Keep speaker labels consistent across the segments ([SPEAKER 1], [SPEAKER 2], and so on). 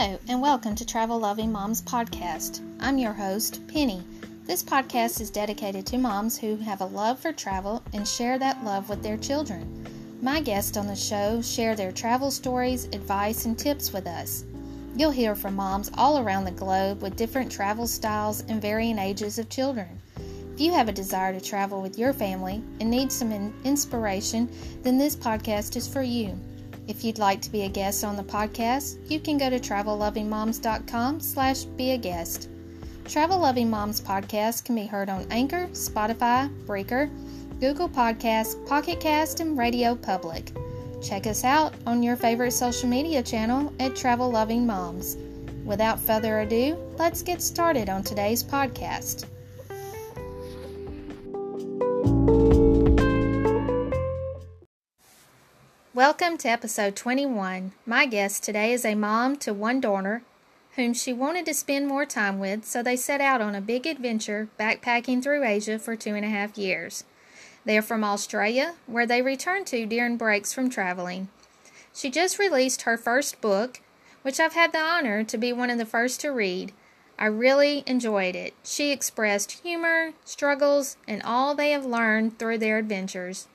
[SPEAKER 1] Hello, and welcome to Travel Loving Moms Podcast. I'm your host, Penny. This podcast is dedicated to moms who have a love for travel and share that love with their children. My guests on the show share their travel stories, advice, and tips with us. You'll hear from moms all around the globe with different travel styles and varying ages of children. If you have a desire to travel with your family and need some inspiration, then this podcast is for you. If you'd like to be a guest on the podcast, you can go to travellovingmoms.com slash be a guest. Travel Loving Moms podcast can be heard on Anchor, Spotify, Breaker, Google Podcasts, Pocket Cast, and Radio Public. Check us out on your favorite social media channel at Travel Loving Moms. Without further ado, let's get started on today's podcast. Welcome to episode 21. My guest today is a mom to one daughter whom she wanted to spend more time with, so they set out on a big adventure backpacking through Asia for two and a half years. They are from Australia, where they return to during breaks from traveling. She just released her first book, which I've had the honor to be one of the first to read. I really enjoyed it. She expressed humor, struggles, and all they have learned through their adventures.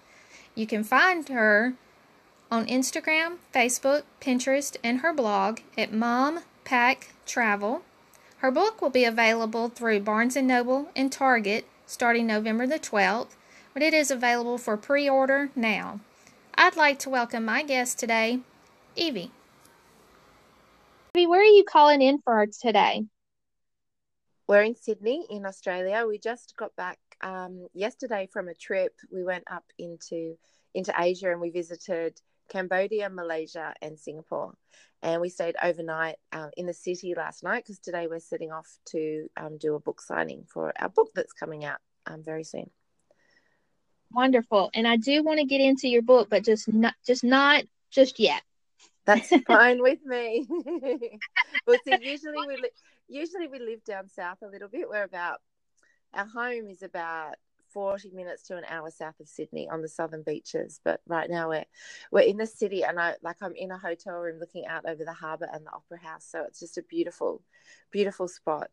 [SPEAKER 1] You can find her on Instagram, Facebook, Pinterest, and her blog at Mom Pack Travel. Her book will be available through Barnes & Noble and Target starting November the 12th, but it is available for pre-order now. I'd like to welcome my guest today, Evie. Evie, where are you calling in for today?
[SPEAKER 2] We're in Sydney in Australia. We just got back um, yesterday from a trip. We went up into into Asia and we visited Cambodia, Malaysia, and Singapore. And we stayed overnight um, in the city last night because today we're setting off to um, do a book signing for our book that's coming out um, very soon.
[SPEAKER 1] Wonderful, and I do want to get into your book, but just not just not just yet.
[SPEAKER 2] That's fine with me. but see, usually we li- usually we live down south a little bit. We're about our home is about 40 minutes to an hour south of Sydney on the southern beaches. But right now we're we're in the city and I like I'm in a hotel room looking out over the harbour and the opera house. So it's just a beautiful, beautiful spot.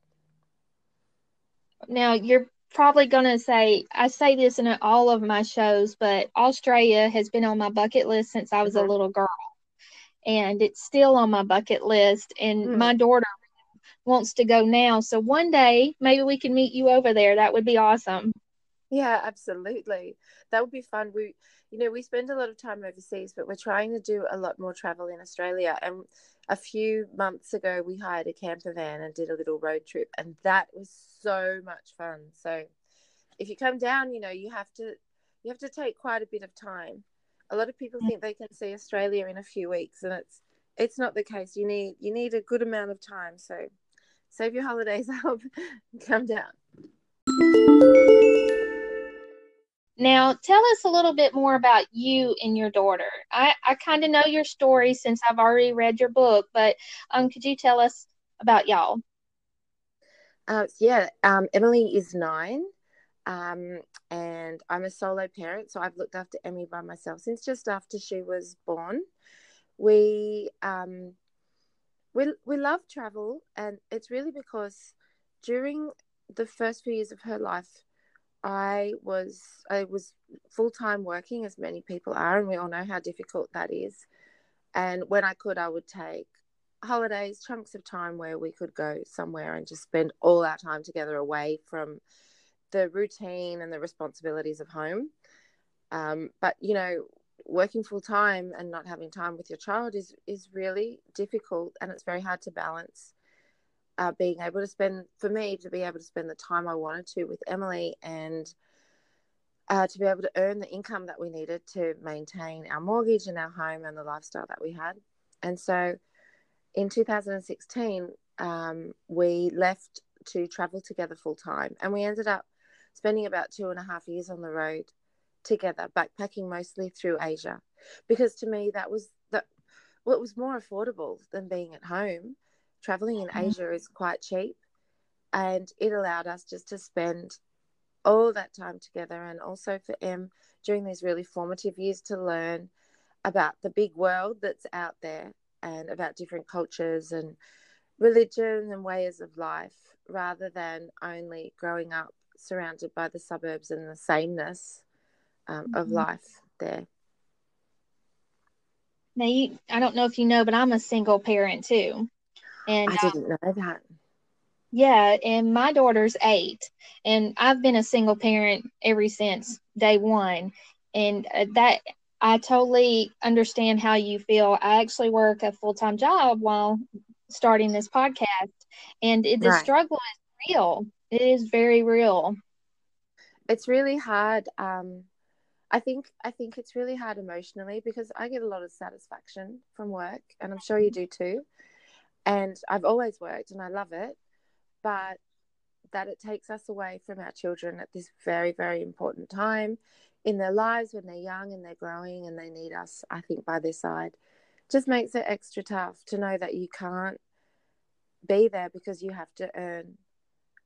[SPEAKER 1] Now you're probably going to say I say this in all of my shows, but Australia has been on my bucket list since I was mm-hmm. a little girl. And it's still on my bucket list and mm. my daughter wants to go now. So one day maybe we can meet you over there. That would be awesome.
[SPEAKER 2] Yeah, absolutely. That would be fun. We, you know, we spend a lot of time overseas, but we're trying to do a lot more travel in Australia. And a few months ago, we hired a camper van and did a little road trip, and that was so much fun. So, if you come down, you know, you have to you have to take quite a bit of time. A lot of people mm. think they can see Australia in a few weeks, and it's it's not the case. You need you need a good amount of time. So, save your holidays up, and come down.
[SPEAKER 1] Now, tell us a little bit more about you and your daughter. I, I kind of know your story since I've already read your book, but um, could you tell us about y'all?
[SPEAKER 2] Uh, yeah, um, Emily is nine, um, and I'm a solo parent, so I've looked after Emmy by myself since just after she was born. We um, we we love travel, and it's really because during the first few years of her life, I was I was full time working, as many people are, and we all know how difficult that is. And when I could, I would take holidays, chunks of time where we could go somewhere and just spend all our time together away from the routine and the responsibilities of home. Um, but you know, working full time and not having time with your child is is really difficult, and it's very hard to balance uh, being able to spend for me to be able to spend the time I wanted to with Emily and uh, to be able to earn the income that we needed to maintain our mortgage and our home and the lifestyle that we had. And so in 2016, um, we left to travel together full time and we ended up spending about two and a half years on the road together, backpacking mostly through Asia. Because to me, that was the, well, it was more affordable than being at home traveling in mm-hmm. Asia is quite cheap. And it allowed us just to spend all that time together and also for Em during these really formative years to learn about the big world that's out there and about different cultures and religion and ways of life rather than only growing up surrounded by the suburbs and the sameness um, mm-hmm. of life there.
[SPEAKER 1] Now, you, I don't know if you know, but I'm a single parent too.
[SPEAKER 2] And I didn't know that.
[SPEAKER 1] Yeah, and my daughter's eight, and I've been a single parent ever since day one, and uh, that I totally understand how you feel. I actually work a full time job while starting this podcast, and it, the right. struggle is real. It is very real.
[SPEAKER 2] It's really hard. Um, I think I think it's really hard emotionally because I get a lot of satisfaction from work, and I'm sure you do too. And I've always worked, and I love it but that it takes us away from our children at this very, very important time in their lives when they're young and they're growing and they need us, I think, by their side. Just makes it extra tough to know that you can't be there because you have to earn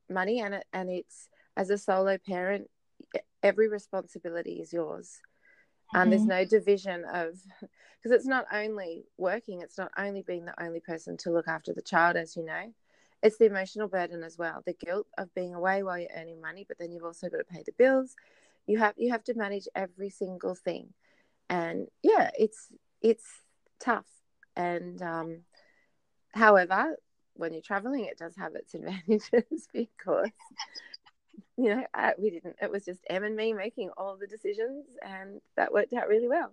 [SPEAKER 2] money and it, and it's as a solo parent every responsibility is yours and mm-hmm. there's no division of because it's not only working it's not only being the only person to look after the child as you know. It's the emotional burden as well the guilt of being away while you're earning money but then you've also got to pay the bills. You have you have to manage every single thing. And yeah it's it's tough. And um however when you're traveling it does have its advantages because you know I, we didn't it was just em and me making all the decisions and that worked out really well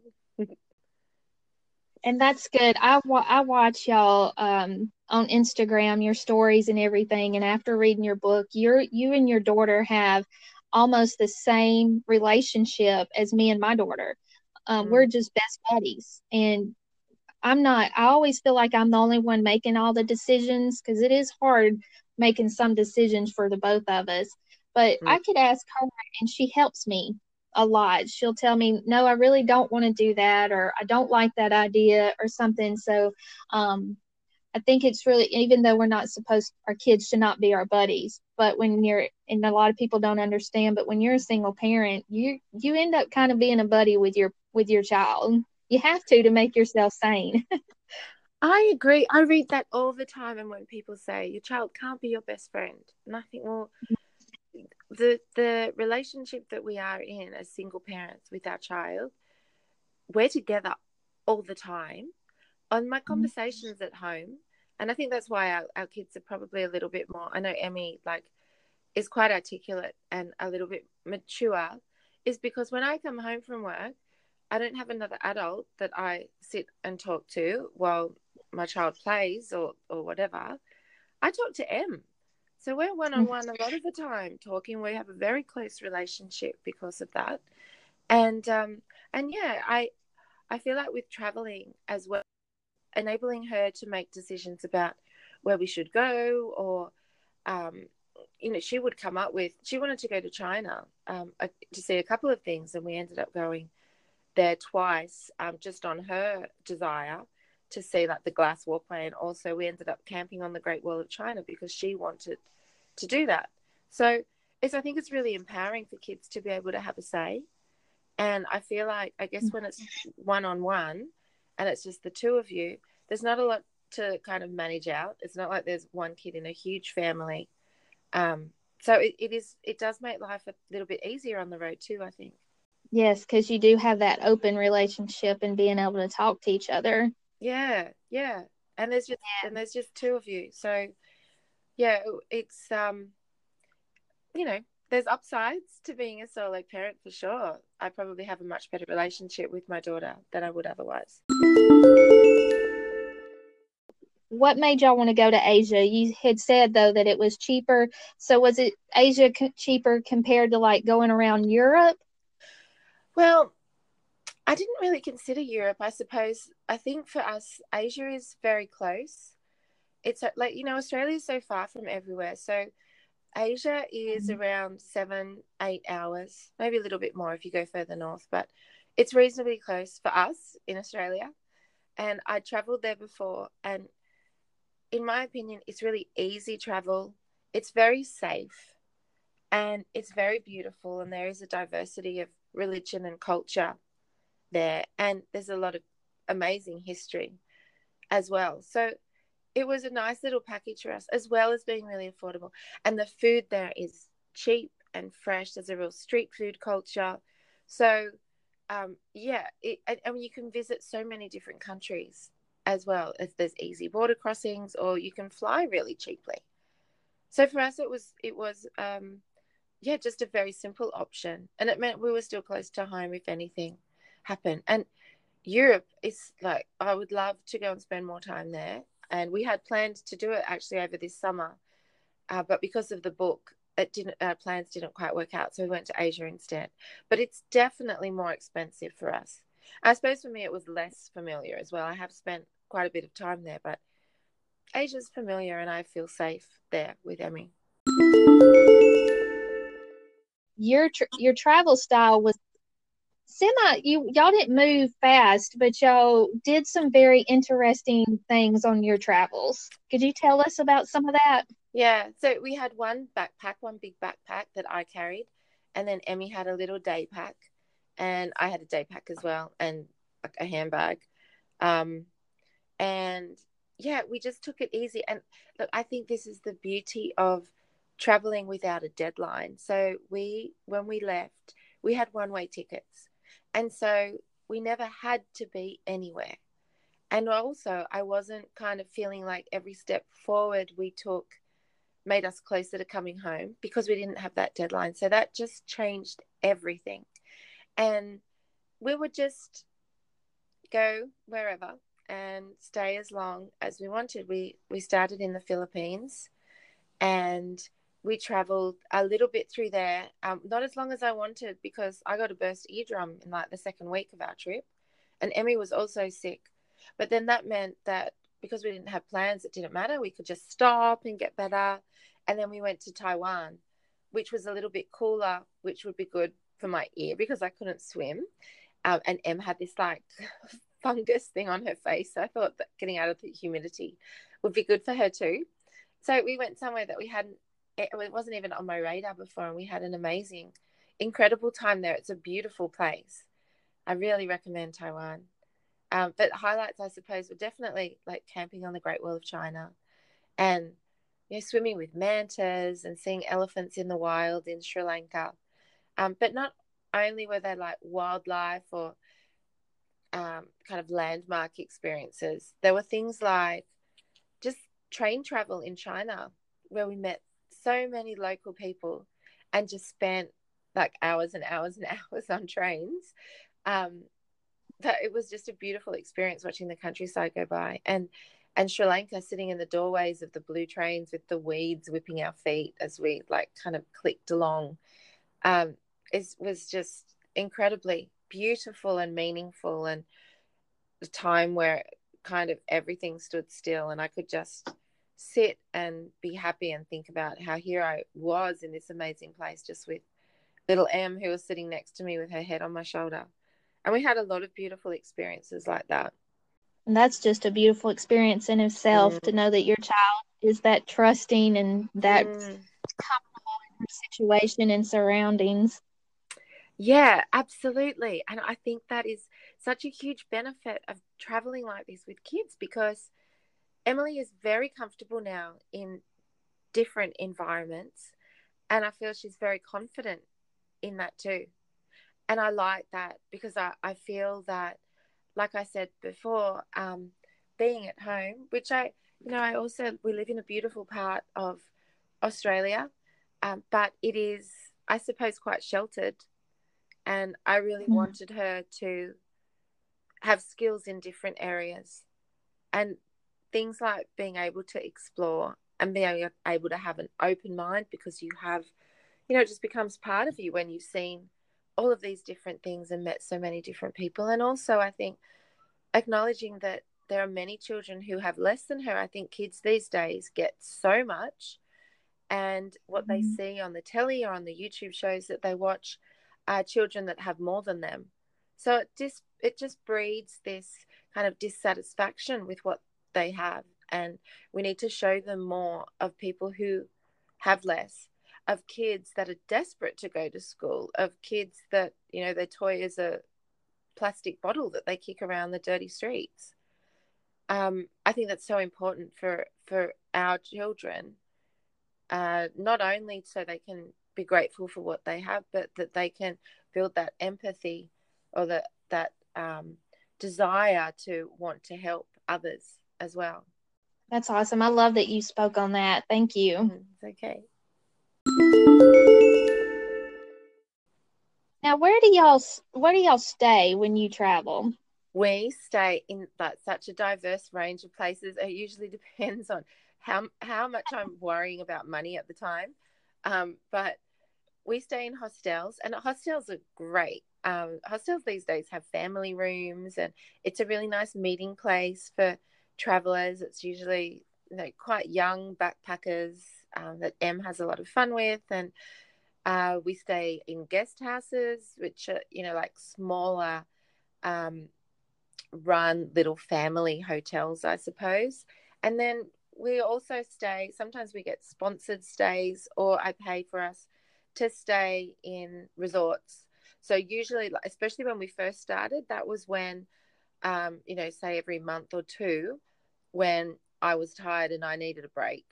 [SPEAKER 1] and that's good. I wa- I watch y'all um, on Instagram, your stories and everything. And after reading your book, you're you and your daughter have almost the same relationship as me and my daughter. Um, mm-hmm. We're just best buddies, and I'm not. I always feel like I'm the only one making all the decisions because it is hard making some decisions for the both of us. But mm-hmm. I could ask her, and she helps me a lot. She'll tell me, "No, I really don't want to do that," or "I don't like that idea," or something. So, um, I think it's really, even though we're not supposed, our kids should not be our buddies. But when you're, and a lot of people don't understand, but when you're a single parent, you you end up kind of being a buddy with your with your child. You have to to make yourself sane.
[SPEAKER 2] I agree. I read that all the time, and when people say your child can't be your best friend, and I nothing more the the relationship that we are in as single parents with our child we're together all the time. On my mm-hmm. conversations at home and i think that's why our, our kids are probably a little bit more i know emmy like is quite articulate and a little bit mature is because when i come home from work i don't have another adult that i sit and talk to while my child plays or or whatever. I talk to em so we're one on one a lot of the time talking. We have a very close relationship because of that. And um and yeah, I I feel like with traveling as well enabling her to make decisions about where we should go or um you know she would come up with she wanted to go to China um to see a couple of things and we ended up going there twice um just on her desire to see like the glass walkway and also we ended up camping on the great wall of china because she wanted to do that. So it's i think it's really empowering for kids to be able to have a say. And i feel like i guess when it's one on one and it's just the two of you there's not a lot to kind of manage out. It's not like there's one kid in a huge family. Um so it, it is it does make life a little bit easier on the road too i think.
[SPEAKER 1] Yes because you do have that open relationship and being able to talk to each other
[SPEAKER 2] yeah, yeah. And there's just yeah. and there's just two of you. So yeah, it's um you know, there's upsides to being a solo parent for sure. I probably have a much better relationship with my daughter than I would otherwise.
[SPEAKER 1] What made y'all want to go to Asia? You had said though that it was cheaper. So was it Asia cheaper compared to like going around Europe?
[SPEAKER 2] Well, I didn't really consider Europe. I suppose I think for us, Asia is very close. It's like you know, Australia is so far from everywhere. So Asia is mm-hmm. around seven, eight hours, maybe a little bit more if you go further north, but it's reasonably close for us in Australia. And I traveled there before, and in my opinion, it's really easy travel. It's very safe, and it's very beautiful, and there is a diversity of religion and culture there, and there's a lot of amazing history. as well. So it was a nice little package for us, as well as being really affordable. And the food there is cheap and fresh. There's a real street food culture. So, um, yeah, it, and, and you can visit so many different countries as well. If there's easy border crossings, or you can fly really cheaply. So for us, it was it was um, yeah, just a very simple option, and it meant we were still close to home if anything happened. And Europe is like I would love to go and spend more time there, and we had planned to do it actually over this summer, uh, but because of the book, it didn't Our plans didn't quite work out, so we went to Asia instead. But it's definitely more expensive for us. I suppose for me it was less familiar as well. I have spent quite a bit of time there, but Asia's familiar, and I feel safe there with Emmy.
[SPEAKER 1] Your your travel style was semi you y'all didn't move fast but y'all did some very interesting things on your travels. Could you tell us about some of that?
[SPEAKER 2] Yeah so we had one backpack one big backpack that i carried and then emmy had a little day pack and i had a day pack as well and like a handbag. Um and yeah we just took it easy and look i think this is the beauty of traveling without a deadline. So we when we left we had one way tickets and so we never had to be anywhere. And also, I wasn't kind of feeling like every step forward we took made us closer to coming home because we didn't have that deadline. So that just changed everything. And we would just go wherever and stay as long as we wanted. We we started in the Philippines and we traveled a little bit through there, um, not as long as I wanted because I got a burst eardrum in like the second week of our trip, and Emmy was also sick. But then that meant that because we didn't have plans, it didn't matter. We could just stop and get better, and then we went to Taiwan, which was a little bit cooler, which would be good for my ear because I couldn't swim, um, and Em had this like fungus thing on her face. So I thought that getting out of the humidity would be good for her too. So we went somewhere that we hadn't it, wasn't even on my radar before, and we had an amazing, incredible time there. It's a beautiful place. I really recommend Taiwan. Um, but highlights, I suppose, were definitely like camping on the Great Wall of China, and you know, swimming with mantas and seeing elephants in the wild in Sri Lanka. Um, but not only were they like wildlife or um, kind of landmark experiences, there were things like just train travel in China, where we met so many local people and just spent like hours and hours and hours on trains. Um, that it was just a beautiful experience watching the countryside go by and and Sri Lanka sitting in the doorways of the blue trains with the weeds whipping our feet as we like kind of clicked along um, is was just incredibly beautiful and meaningful and a time where kind of everything stood still and I could just sit and be happy and think about how here I was in this amazing place just with little Em who was sitting next to me with her head on my shoulder. And we had a lot of beautiful experiences like that.
[SPEAKER 1] And that's just a beautiful experience in itself mm. to know that your child is that trusting and that mm. comfortable in her situation and surroundings.
[SPEAKER 2] Yeah, absolutely. And I think that is such a huge benefit of traveling like this with kids because – Emily is very comfortable now in different environments, and I feel she's very confident in that too. And I like that because I, I feel that, like I said before, um, being at home, which I, you know, I also, we live in a beautiful part of Australia, um, but it is, I suppose, quite sheltered. And I really mm. wanted her to have skills in different areas. And things like being able to explore and being able to have an open mind because you have, you know, it just becomes part of you when you've seen all of these different things and met so many different people. And also, I think acknowledging that there are many children who have less than her. I think kids these days get so much, and what mm-hmm. they see on the telly or on the YouTube shows that they watch are children that have more than them. So it just it just breeds this kind of dissatisfaction with what they have. And we need to show them more of people who have less, of kids that are desperate to go to school, of kids that, you know, their toy is a plastic bottle that they kick around the dirty streets. um, I think that's so important for for our children, uh, not only so they can be grateful for what they have, but that they can build that empathy or that that um, desire to want to help others as well.
[SPEAKER 1] That's awesome. I love that you spoke on that. Thank you.
[SPEAKER 2] Mm, it's okay.
[SPEAKER 1] Now, where do y'all where do y'all stay when you travel?
[SPEAKER 2] We stay in like such a diverse range of places. It usually depends on how how much I'm worrying about money at the time. Um, but we stay in hostels, and hostels are great. Um, hostels these days have family rooms, and it's a really nice meeting place for travelers. It's usually you know, quite young backpackers um, that Em has a lot of fun with, and uh, we stay in guest houses, which are you know like smaller, um, run little family hotels, I suppose. And then we also stay. Sometimes we get sponsored stays, or I pay for us to stay in resorts. So usually, especially when we first started, that was when, um, you know, say every month or two, when I was tired and I needed a break,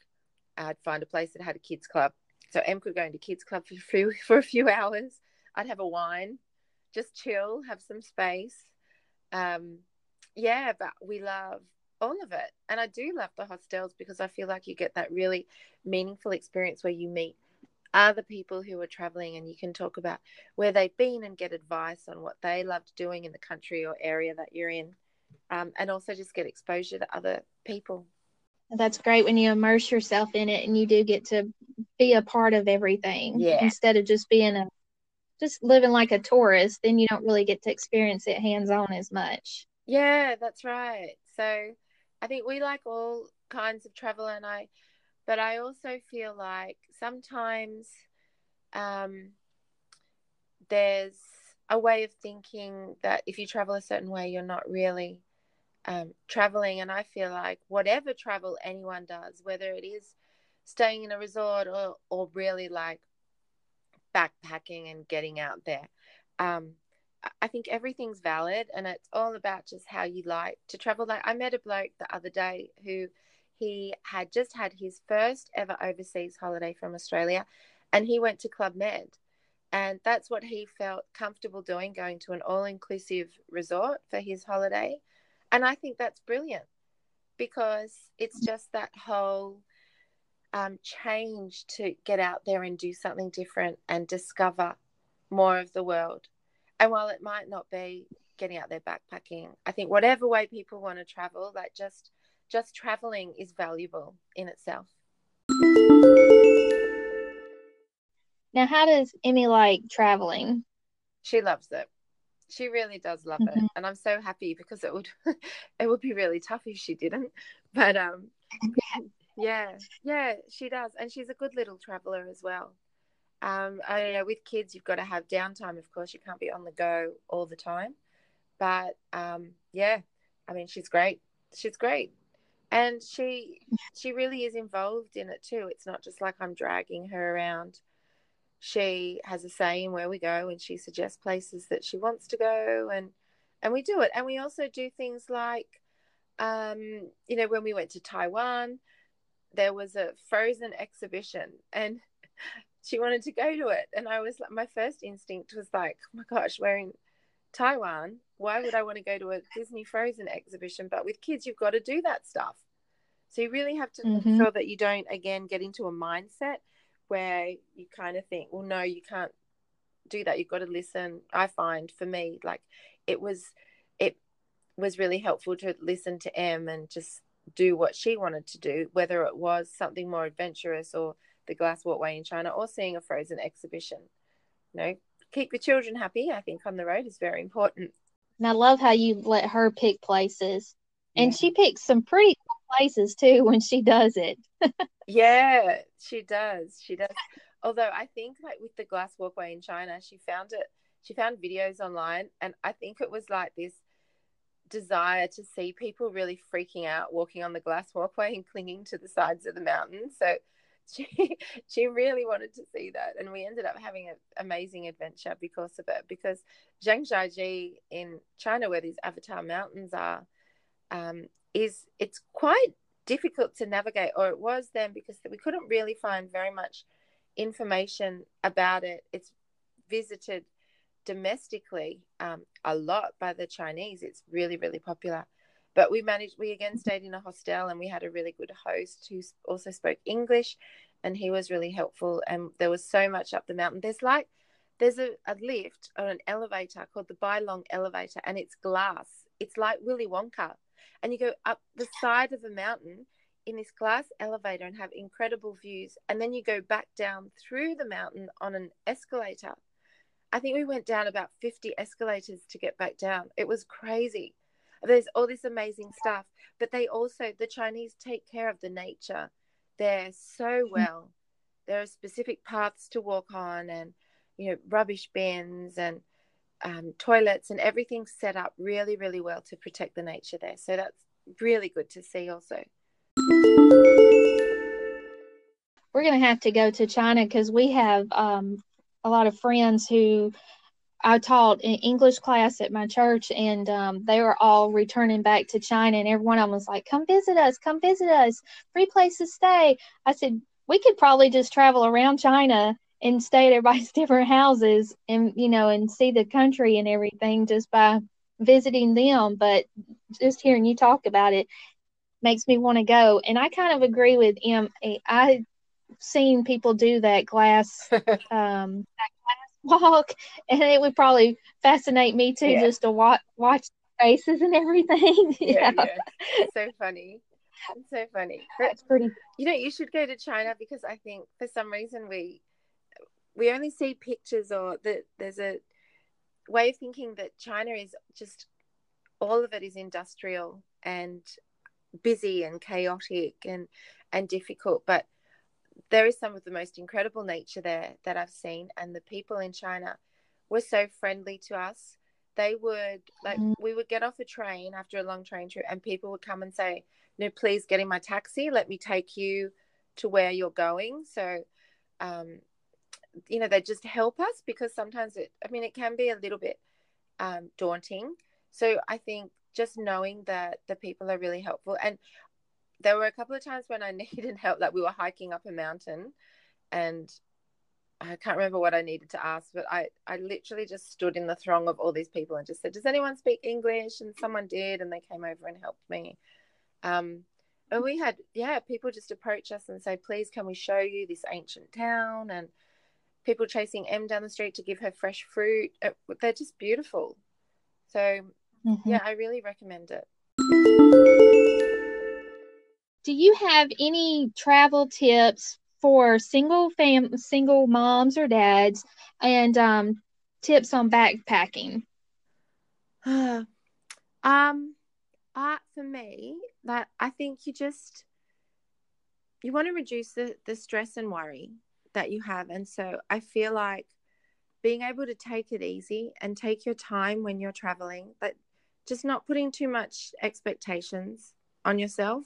[SPEAKER 2] I'd find a place that had a kids club. So Em could go into kids club for a few, for a few hours. I'd have a wine, just chill, have some space. Um, yeah, but we love all of it. And I do love the hostels because I feel like you get that really meaningful experience where you meet other people who are traveling and you can talk about where they've been and get advice on what they loved doing in the country or area that you're in. Um, and also just get exposure to other people.
[SPEAKER 1] That's great when you immerse yourself in it and you do get to be a part of everything
[SPEAKER 2] yeah.
[SPEAKER 1] instead of just being a just living like a tourist then you don't really get to experience it hands on as much
[SPEAKER 2] yeah that's right so i think we like all kinds of travel and i but I also feel like sometimes um, there's a way of thinking that if you travel a certain way, you're not really um, traveling. And I feel like whatever travel anyone does, whether it is staying in a resort or, or really like backpacking and getting out there, um, I think everything's valid and it's all about just how you like to travel. Like I met a bloke the other day who he had just had his first ever overseas holiday from Australia and he went to Club Med. And that's what he felt comfortable doing, going to an all inclusive resort for his holiday. And I think that's brilliant because it's just that whole um, change to get out there and do something different and discover more of the world. And while it might not be getting out there backpacking, I think whatever way people want to travel, like just just traveling is valuable in itself.
[SPEAKER 1] Now, how does Emmy like traveling?
[SPEAKER 2] She loves it. She really does love mm-hmm. it, and I'm so happy because it would it would be really tough if she didn't. But um, yeah, yeah, she does, and she's a good little traveler as well. Um, I know with kids you've got to have downtime. Of course, you can't be on the go all the time, but um, yeah, I mean she's great. She's great and she she really is involved in it too it's not just like i'm dragging her around she has a say in where we go and she suggests places that she wants to go and and we do it and we also do things like um you know when we went to taiwan there was a frozen exhibition and she wanted to go to it and i was like my first instinct was like oh my gosh we're in Taiwan, why would I want to go to a Disney Frozen exhibition? But with kids, you've got to do that stuff. So you really have to mm-hmm. make sure that you don't, again, get into a mindset where you kind of think, well, no, you can't do that. You've got to listen. I find for me, like it was, it was really helpful to listen to Em and just do what she wanted to do, whether it was something more adventurous or the glass walkway in China or seeing a frozen exhibition. You know, keep the children happy, I think, on the road is very important.
[SPEAKER 1] And I love how you let her pick places. And yeah. she picks some pretty cool places too when she does it.
[SPEAKER 2] yeah, she does. She does. Although I think like with the glass walkway in China, she found it she found videos online and I think it was like this desire to see people really freaking out walking on the glass walkway and clinging to the sides of the mountain. So she she really wanted to see that and we ended up having an amazing adventure because of it because Zhangjiajie in China where these avatar mountains are um, is it's quite difficult to navigate, or it was then because we couldn't really find very much information about it. It's visited domestically um, a lot by the Chinese. It's really, really popular. But we managed, we again stayed in a hostel and we had a really good host who also spoke English and he was really helpful. And there was so much up the mountain. There's like, there's a, a lift or an elevator called the Bailong elevator and it's glass. It's like Willy Wonka. And you go up the side of a mountain in this glass elevator and have incredible views. And then you go back down through the mountain on an escalator. I think we went down about 50 escalators to get back down. It was crazy. There's all this amazing stuff, but they also, the Chinese take care of the nature there so mm-hmm. well. There are specific paths to walk on and, you know, rubbish bins and um, toilets and everything set up really, really well to protect the nature there. So that's really good to see also.
[SPEAKER 1] We're going to have to go to China because we have um, a lot of friends who I taught an English class at my church, and um, they were all returning back to China, and every one of them was like, "Come visit us, come visit us, free place to stay." I said, "We could probably just travel around China and stay at everybody's different houses, and you know, and see the country and everything just by visiting them." But just hearing you talk about it makes me want to go, and I kind of agree with Em. I seen people do that glass um, that walk, and it would probably fascinate me too, yeah. just to watch watch faces and everything.
[SPEAKER 2] yeah, yeah, It's so funny. It's so funny.
[SPEAKER 1] That's pretty.
[SPEAKER 2] You know, you should go to China because I think for some reason we we only see pictures or that there's a way of thinking that China is just all of it is industrial and busy and chaotic and and difficult but there is some of the most incredible nature there that I've seen, and the people in China were so friendly to us. They would like mm. we would get off a train after a long train trip, and people would come and say, "No, please get in my taxi. Let me take you to where you're going." So, um, you know, they just help us because sometimes it. I mean, it can be a little bit um, daunting. So I think just knowing that the people are really helpful, and there were a couple of times when I needed help, like we were hiking up a mountain and I can't remember what I needed to ask, but I, I literally just stood in the throng of all these people and just said, Does anyone speak English? And someone did, and they came over and helped me. Um, and we had, yeah, people just approach us and say, Please, can we show you this ancient town? And people chasing Em down the street to give her fresh fruit. It, they're just beautiful. So, mm-hmm. yeah, I really recommend it
[SPEAKER 1] do you have any travel tips for single fam single moms or dads and um, tips on backpacking?
[SPEAKER 2] um, uh, for me, that I think you just you want to reduce the, the stress and worry that you have. And so I feel like being able to take it easy and take your time when you're traveling, but just not putting too much expectations on yourself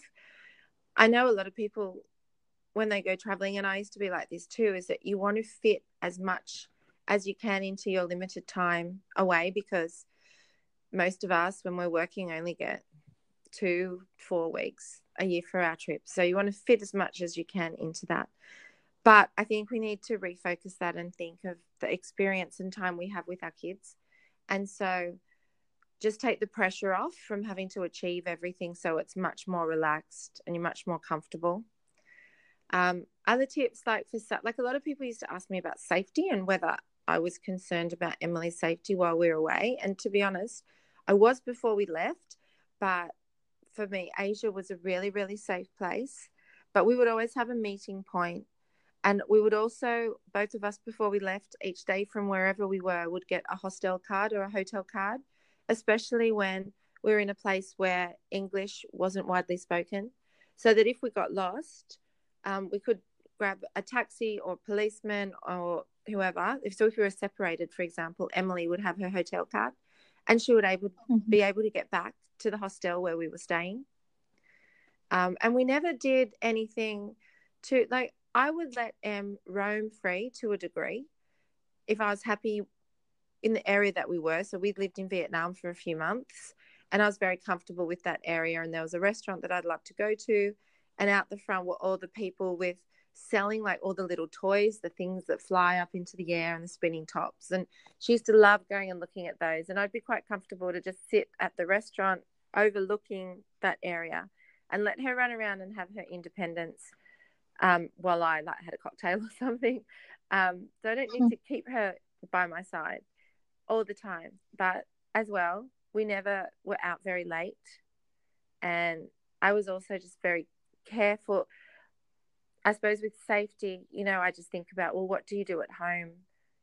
[SPEAKER 2] I know a lot of people when they go traveling, and I used to be like this too, is that you want to fit as much as you can into your limited time away because most of us, when we're working, only get two, four weeks a year for our trip. So you want to fit as much as you can into that. But I think we need to refocus that and think of the experience and time we have with our kids. And so just take the pressure off from having to achieve everything so it's much more relaxed and you're much more comfortable. Um, other tips like for like a lot of people used to ask me about safety and whether i was concerned about emily's safety while we were away. And to be honest i was before we left but for me asia was a really really safe place. But we would always have a meeting point and we would also both of us before we left each day from wherever we were would get a hostel card or a hotel card especially when we are in a place where English wasn't widely spoken, so that if we got lost, um, we could grab a taxi or policeman or whoever. If so, if we were separated, for example, Emily would have her hotel card, and she would able mm-hmm. be able to get back to the hostel where we were staying. Um, and we never did anything to like. I would let Em roam free to a degree if I was happy in the area that we were. So we lived in Vietnam for a few months and I was very comfortable with that area. And there was a restaurant that I'd love to go to, and out the front were all the people with selling like all the little toys, the things that fly up into the air and the spinning tops. And she used to love going and looking at those. And I'd be quite comfortable to just sit at the restaurant overlooking that area and let her run around and have her independence um, while I like had a cocktail or something. Um, so I don't need to keep her by my side all the time. But as well, we never were out very late. And I was also just very careful. I suppose with safety, you know, I just think about, well, what do you do at home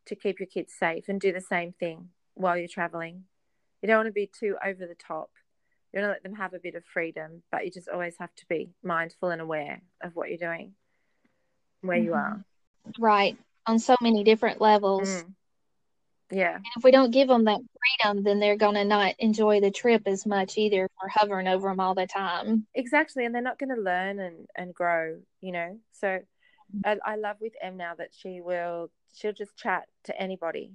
[SPEAKER 2] to keep your kids safe and do the same thing while you're traveling? You don't want to be too over the top. You want to let them have a bit of freedom, but you just always have to be mindful and aware of what you're doing, where mm-hmm. you are.
[SPEAKER 1] Right. On so many different levels. Mm.
[SPEAKER 2] Yeah.
[SPEAKER 1] And if we don't give them that freedom, then they're going to not enjoy the trip as much either for hovering over them all the time.
[SPEAKER 2] Exactly. And they're not going to learn and, and grow, you know? So I, I love with Em now that she will, she'll just chat to anybody.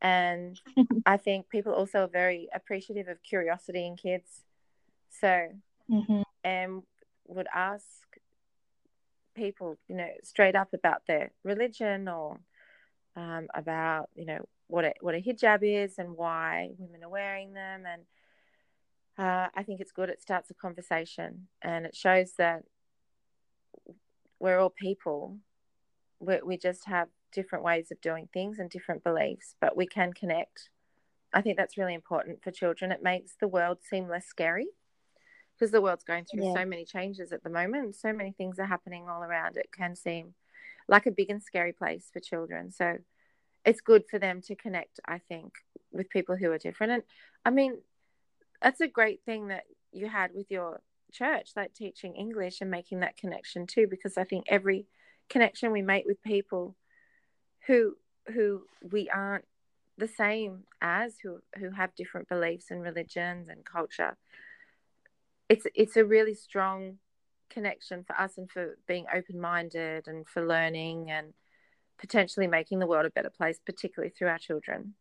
[SPEAKER 2] And I think people also are very appreciative of curiosity in kids. So, mm-hmm. Em would ask people, you know, straight up about their religion or um, about, you know, what a, what a hijab is and why women are wearing them. And uh, I think it's good. It starts a conversation and it shows that we're all people. we we just have different ways of doing things and different beliefs, but we can connect. I think that's really important for children. It makes the world seem less scary because the world's going through yeah. so many changes at the moment. So many things are happening all around. It can seem like a big and scary place for children. So it's good for them to connect, I think, with people who are different. And I mean, that's a great thing that you had with your church, like teaching English and making that connection too, because I think every connection we make with people who who we aren't the same as who who have different beliefs and religions and culture it's it's a really strong connection for us and for being open minded and for learning and potentially making the world a better place, particularly through our children.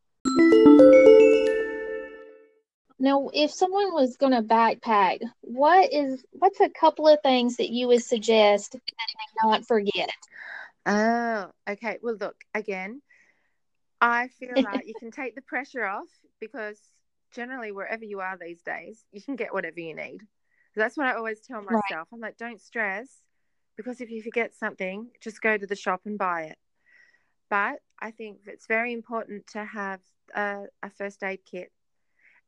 [SPEAKER 1] Now, if someone was going to backpack, what is what's a couple of things that you would suggest that they not forget?
[SPEAKER 2] Oh, okay. Well, look again. I feel like you can take the pressure off because generally, wherever you are these days, you can get whatever you need. That's what I always tell myself. Right. I'm like, don't stress because if you forget something, just go to the shop and buy it. But I think it's very important to have a, a first aid kit.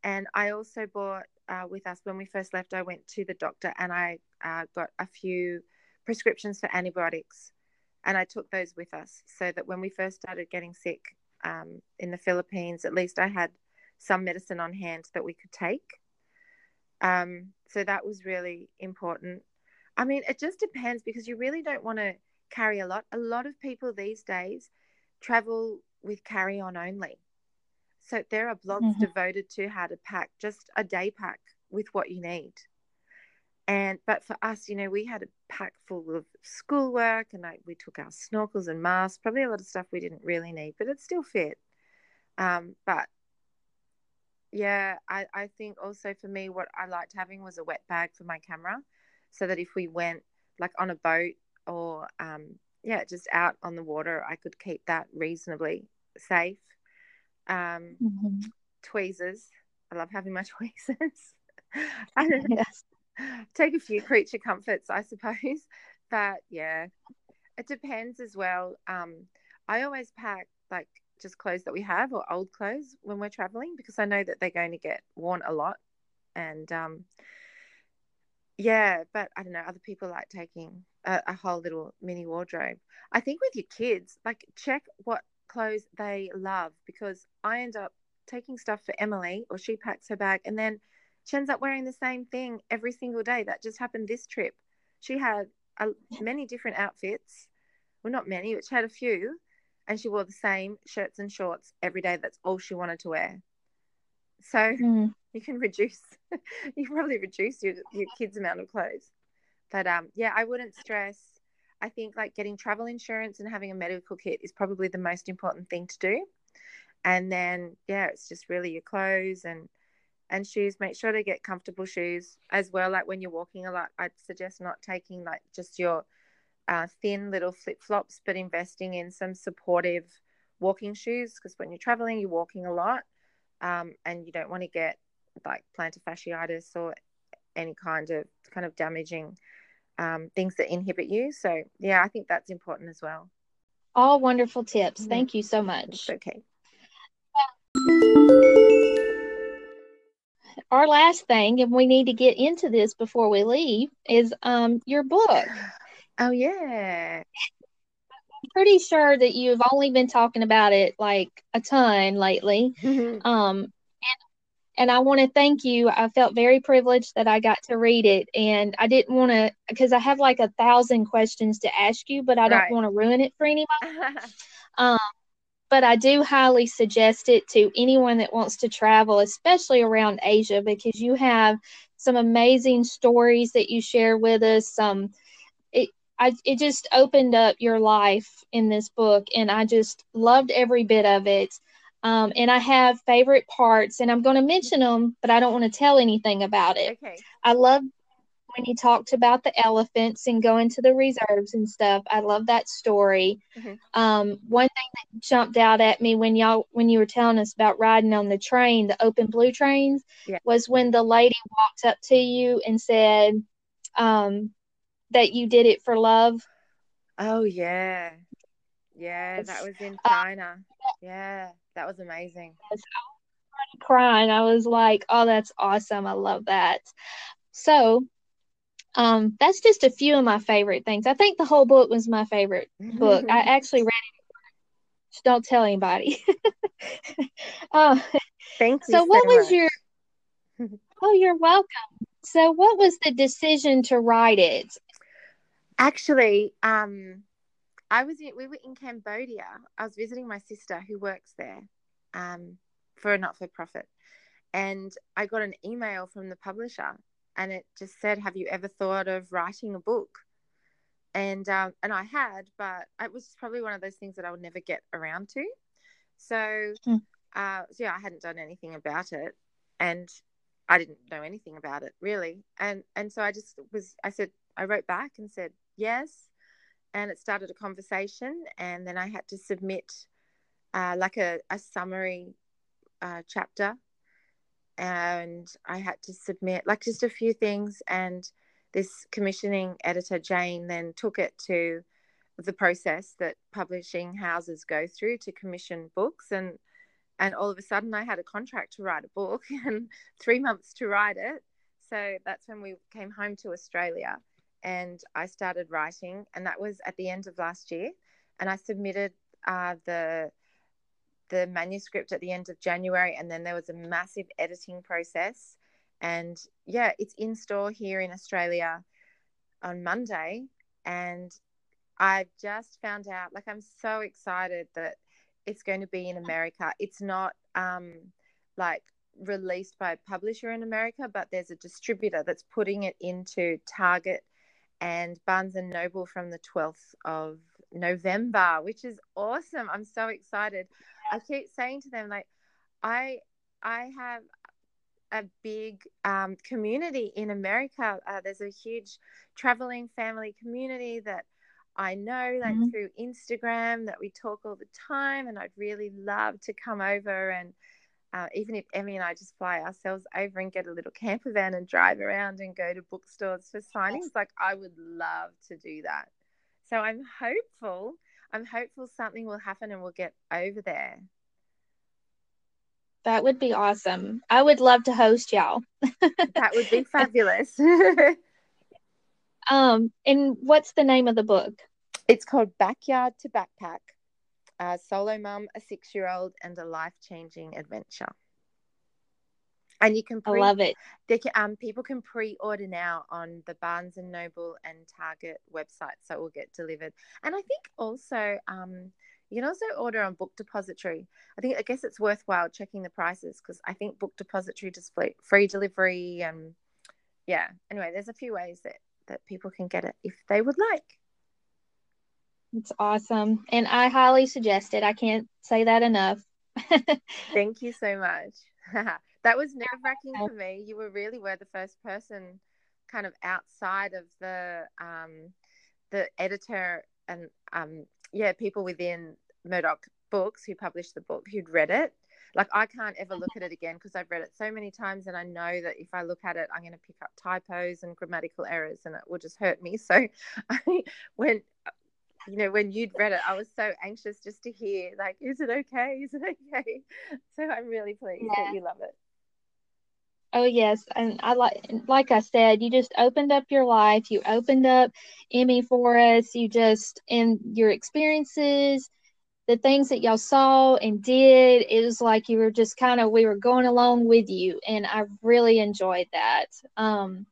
[SPEAKER 2] And I also bought uh, with us when we first left, I went to the doctor and I uh, got a few prescriptions for antibiotics. And I took those with us so that when we first started getting sick um, in the Philippines, at least I had some medicine on hand that we could take. Um, so that was really important. I mean, it just depends because you really don't want to carry a lot. A lot of people these days travel with carry on only. So there are blogs mm-hmm. devoted to how to pack just a day pack with what you need. And but for us, you know, we had a pack full of schoolwork and like we took our snorkels and masks, probably a lot of stuff we didn't really need, but it still fit. Um, but yeah, I, I think also for me, what I liked having was a wet bag for my camera so that if we went like on a boat or um, yeah, just out on the water, I could keep that reasonably safe. Um, mm-hmm. Tweezers. I love having my tweezers. yes. Take a few creature comforts, I suppose. But yeah, it depends as well. Um, I always pack like just clothes that we have or old clothes when we're traveling because I know that they're going to get worn a lot. And um, yeah, but I don't know. Other people like taking a, a, whole little mini wardrobe. I think with your kids, like check what clothes they love because I end up taking stuff for Emily or she packs her bag and then she ends up wearing the same thing every single day. That just happened this trip. She had a, many different outfits. Well, not many, but she had a few. And she wore the same shirts and shorts every day. That's all she wanted to wear. So mm. you can reduce, you can probably reduce your, your kids' amount of clothes. But um, yeah, I wouldn't stress. I think like getting travel insurance and having a medical kit is probably the most important thing to do. And then yeah, it's just really your clothes and and shoes. Make sure to get comfortable shoes as well. Like when you're walking a lot, I'd suggest not taking like just your uh, thin little flip flops, but investing in some supportive walking shoes because when you're traveling, you're walking a lot, um, and you don't want to get like plantar fasciitis or any kind of kind of damaging um, things that inhibit you. So yeah, I think that's important as well.
[SPEAKER 1] All wonderful tips. Mm-hmm. Thank you so much.
[SPEAKER 2] It's okay.
[SPEAKER 1] Our last thing, and we need to get into this before we leave, is um your book.
[SPEAKER 2] Oh yeah.
[SPEAKER 1] I'm pretty sure that you've only been talking about it like a ton lately. um and I want to thank you. I felt very privileged that I got to read it, and I didn't want to because I have like a thousand questions to ask you, but I don't right. want to ruin it for anybody. um, but I do highly suggest it to anyone that wants to travel, especially around Asia, because you have some amazing stories that you share with us. Some, it, I, it just opened up your life in this book, and I just loved every bit of it. Um, and I have favorite parts, and I'm going to mention them, but I don't want to tell anything about it.
[SPEAKER 2] Okay.
[SPEAKER 1] I love when you talked about the elephants and going to the reserves and stuff. I love that story. Mm-hmm. Um, one thing that jumped out at me when y'all when you were telling us about riding on the train, the open blue trains, yeah. was when the lady walked up to you and said um, that you did it for love.
[SPEAKER 2] Oh yeah, yeah, that was in China. Uh, yeah that was amazing. Yes, I
[SPEAKER 1] was crying. I was like, "Oh, that's awesome! I love that." So, um, that's just a few of my favorite things. I think the whole book was my favorite book. I actually read it. Just don't tell anybody.
[SPEAKER 2] uh, Thank you.
[SPEAKER 1] So, what
[SPEAKER 2] so
[SPEAKER 1] was your? oh, you're welcome. So, what was the decision to write it?
[SPEAKER 2] Actually, um, I was in, we were in Cambodia. I was visiting my sister who works there um, for a not for profit. And I got an email from the publisher and it just said, Have you ever thought of writing a book? And um, and I had, but it was probably one of those things that I would never get around to. So, hmm. uh, so yeah, I hadn't done anything about it, and I didn't know anything about it really. And and so I just was, I said, I wrote back and said yes, and it started a conversation and then i had to submit uh, like a, a summary uh, chapter. And i had to submit like just a few things and this commissioning editor jane then took it to the process that publishing houses go through to commission books. And and all of a sudden i had a contract to write a book and three months to write it. So that's when we came home to australia and I started writing, and that was at the end of last year. And I submitted uh, the the manuscript at the end of January, and then there was a massive editing process. And yeah, it's in store here in Australia on Monday, and I've just found out. Like, I'm so excited that it's going to be in America. It's not um, like released by a publisher in America, but there's a distributor that's putting it into Target and Barnes and Noble from the 12th of November, which is awesome. I'm so excited. I keep saying to them like I I have a big um, community in America. Uh, there's a huge traveling family community that I know like mm-hmm. through Instagram that we talk all the time and I'd really love to come over and uh, even if Emmy and I just fly ourselves over and get a little camper van and drive around and go to bookstores for signings, like I would love to do that. So I'm hopeful. I'm hopeful something will happen and we'll get over there.
[SPEAKER 1] That would be awesome. I would love to host y'all.
[SPEAKER 2] that would be fabulous.
[SPEAKER 1] um, and what's the name of the book?
[SPEAKER 2] It's called Backyard to Backpack a solo mum, a six year old, and a life changing adventure. And you can
[SPEAKER 1] pre- I love it.
[SPEAKER 2] They can, um, people can pre order now on the Barnes and Noble and Target website, so it will get delivered. And I think also um, you can also order on Book Depository. I think I guess it's worthwhile checking the prices because I think Book Depository does free delivery and yeah. Anyway, there's a few ways that that people can get it if they would like.
[SPEAKER 1] It's awesome. And I highly suggest it. I can't say that enough.
[SPEAKER 2] Thank you so much. that was nerve wracking for me. You were really were the first person, kind of outside of the um, the editor and um, yeah, people within Murdoch Books who published the book who'd read it. Like I can't ever look at it again because I've read it so many times, and I know that if I look at it, I'm going to pick up typos and grammatical errors, and it will just hurt me. So, I, when you know, when you'd read it, I was so anxious just to hear, like, is it okay? Is it okay? So I'm really pleased yeah. that you love it.
[SPEAKER 1] Oh yes, and I like like I said, you just opened up your life. You opened up Emmy for us. You just and your experiences, the things that y'all saw and did. It was like you were just kind of we were going along with you, and I really enjoyed that. Um,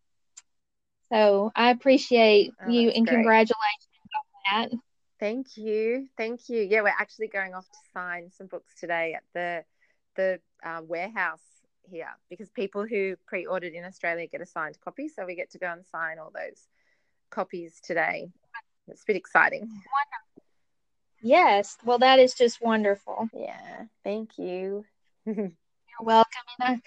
[SPEAKER 1] so I appreciate oh, you and great. congratulations on that.
[SPEAKER 2] Thank you, thank you. Yeah, we're actually going off to sign some books today at the the uh, warehouse here because people who pre-ordered in Australia get a signed copy, so we get to go and sign all those copies today. It's a bit exciting.
[SPEAKER 1] Yes, well, that is just wonderful.
[SPEAKER 2] Yeah, thank you.
[SPEAKER 1] You're welcome.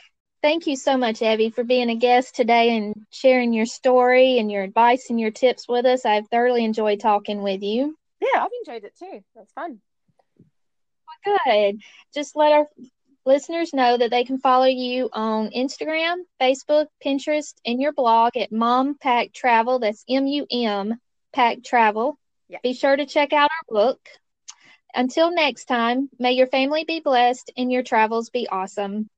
[SPEAKER 1] Thank you so much, Evie, for being a guest today and sharing your story and your advice and your tips with us. I've thoroughly enjoyed talking with you.
[SPEAKER 2] Yeah, I've enjoyed it too. That's fun.
[SPEAKER 1] Well, good. Just let our listeners know that they can follow you on Instagram, Facebook, Pinterest, and your blog at Mom Pack Travel. That's M U M Pack Travel. Yeah. Be sure to check out our book. Until next time, may your family be blessed and your travels be awesome.